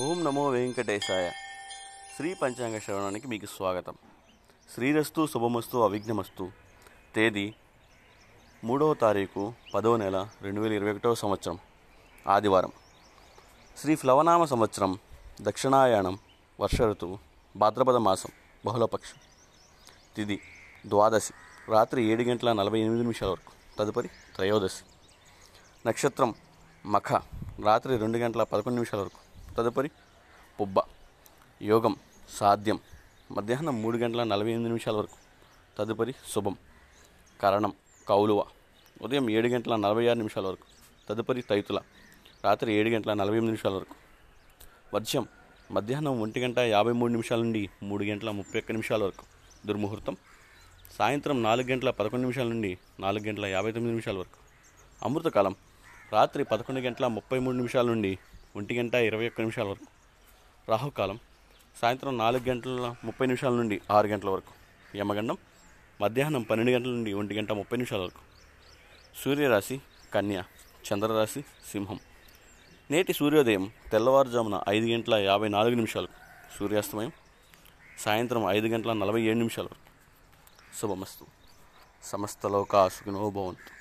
ఓం నమో వెంకటేశాయ. శ్రీ పంచాంగ శ్రవణానికి మీకు స్వాగతం. శ్రీరస్తు శుభమస్తు అవిఘ్నమస్తు. తేదీ మూడవ తారీఖు పదవ నెల రెండు వేల ఇరవై ఒకటవ సంవత్సరం ఆదివారం. శ్రీ ఫ్లవనామ సంవత్సరం దక్షిణాయాణం వర్ష ఋతువు భాద్రపద మాసం బహుళపక్షం. తిది ద్వాదశి రాత్రి ఏడు గంటల నలభై ఎనిమిది నిమిషాల వరకు. తదుపరి త్రయోదశి. నక్షత్రం మఖ రాత్రి రెండు గంటల పదకొండు నిమిషాల వరకు. తదుపరి పుబ్బ యోగం సాధ్యం మధ్యాహ్నం మూడు గంటల నలభై ఎనిమిది నిమిషాల వరకు. తదుపరి శుభం కరణం కౌలువ ఉదయం ఏడు గంటల నలభై ఆరు నిమిషాల వరకు. తదుపరి తైతుల రాత్రి ఏడు గంటల నలభై ఎనిమిది నిమిషాల వరకు. వర్షం మధ్యాహ్నం ఒంటి గంట యాభై మూడు నిమిషాల నుండి మూడు గంటల ముప్పై ఒక్క నిమిషాల వరకు. దుర్ముహూర్తం సాయంత్రం నాలుగు గంటల పదకొండు నిమిషాల నుండి నాలుగు గంటల యాభై తొమ్మిది నిమిషాల వరకు. అమృతకాలం రాత్రి పదకొండు గంటల ముప్పై మూడు నిమిషాల నుండి ఒంటి గంట ఇరవై ఒక్క నిమిషాల వరకు. రాహుకాలం సాయంత్రం నాలుగు గంటల ముప్పై నిమిషాల నుండి ఆరు గంటల వరకు. యమగండం మధ్యాహ్నం పన్నెండు గంటల నుండి ఒంటి గంట ముప్పై నిమిషాల వరకు. సూర్యరాశి కన్య చంద్రరాశి సింహం. నేటి సూర్యోదయం తెల్లవారుజామున ఐదు గంటల యాభై నాలుగు నిమిషాలకు. సూర్యాస్తమయం సాయంత్రం ఐదు గంటల నలభై ఏడు నిమిషాల వరకు. శుభమస్తు. సమస్త లోకా సుఖినో భవంతు.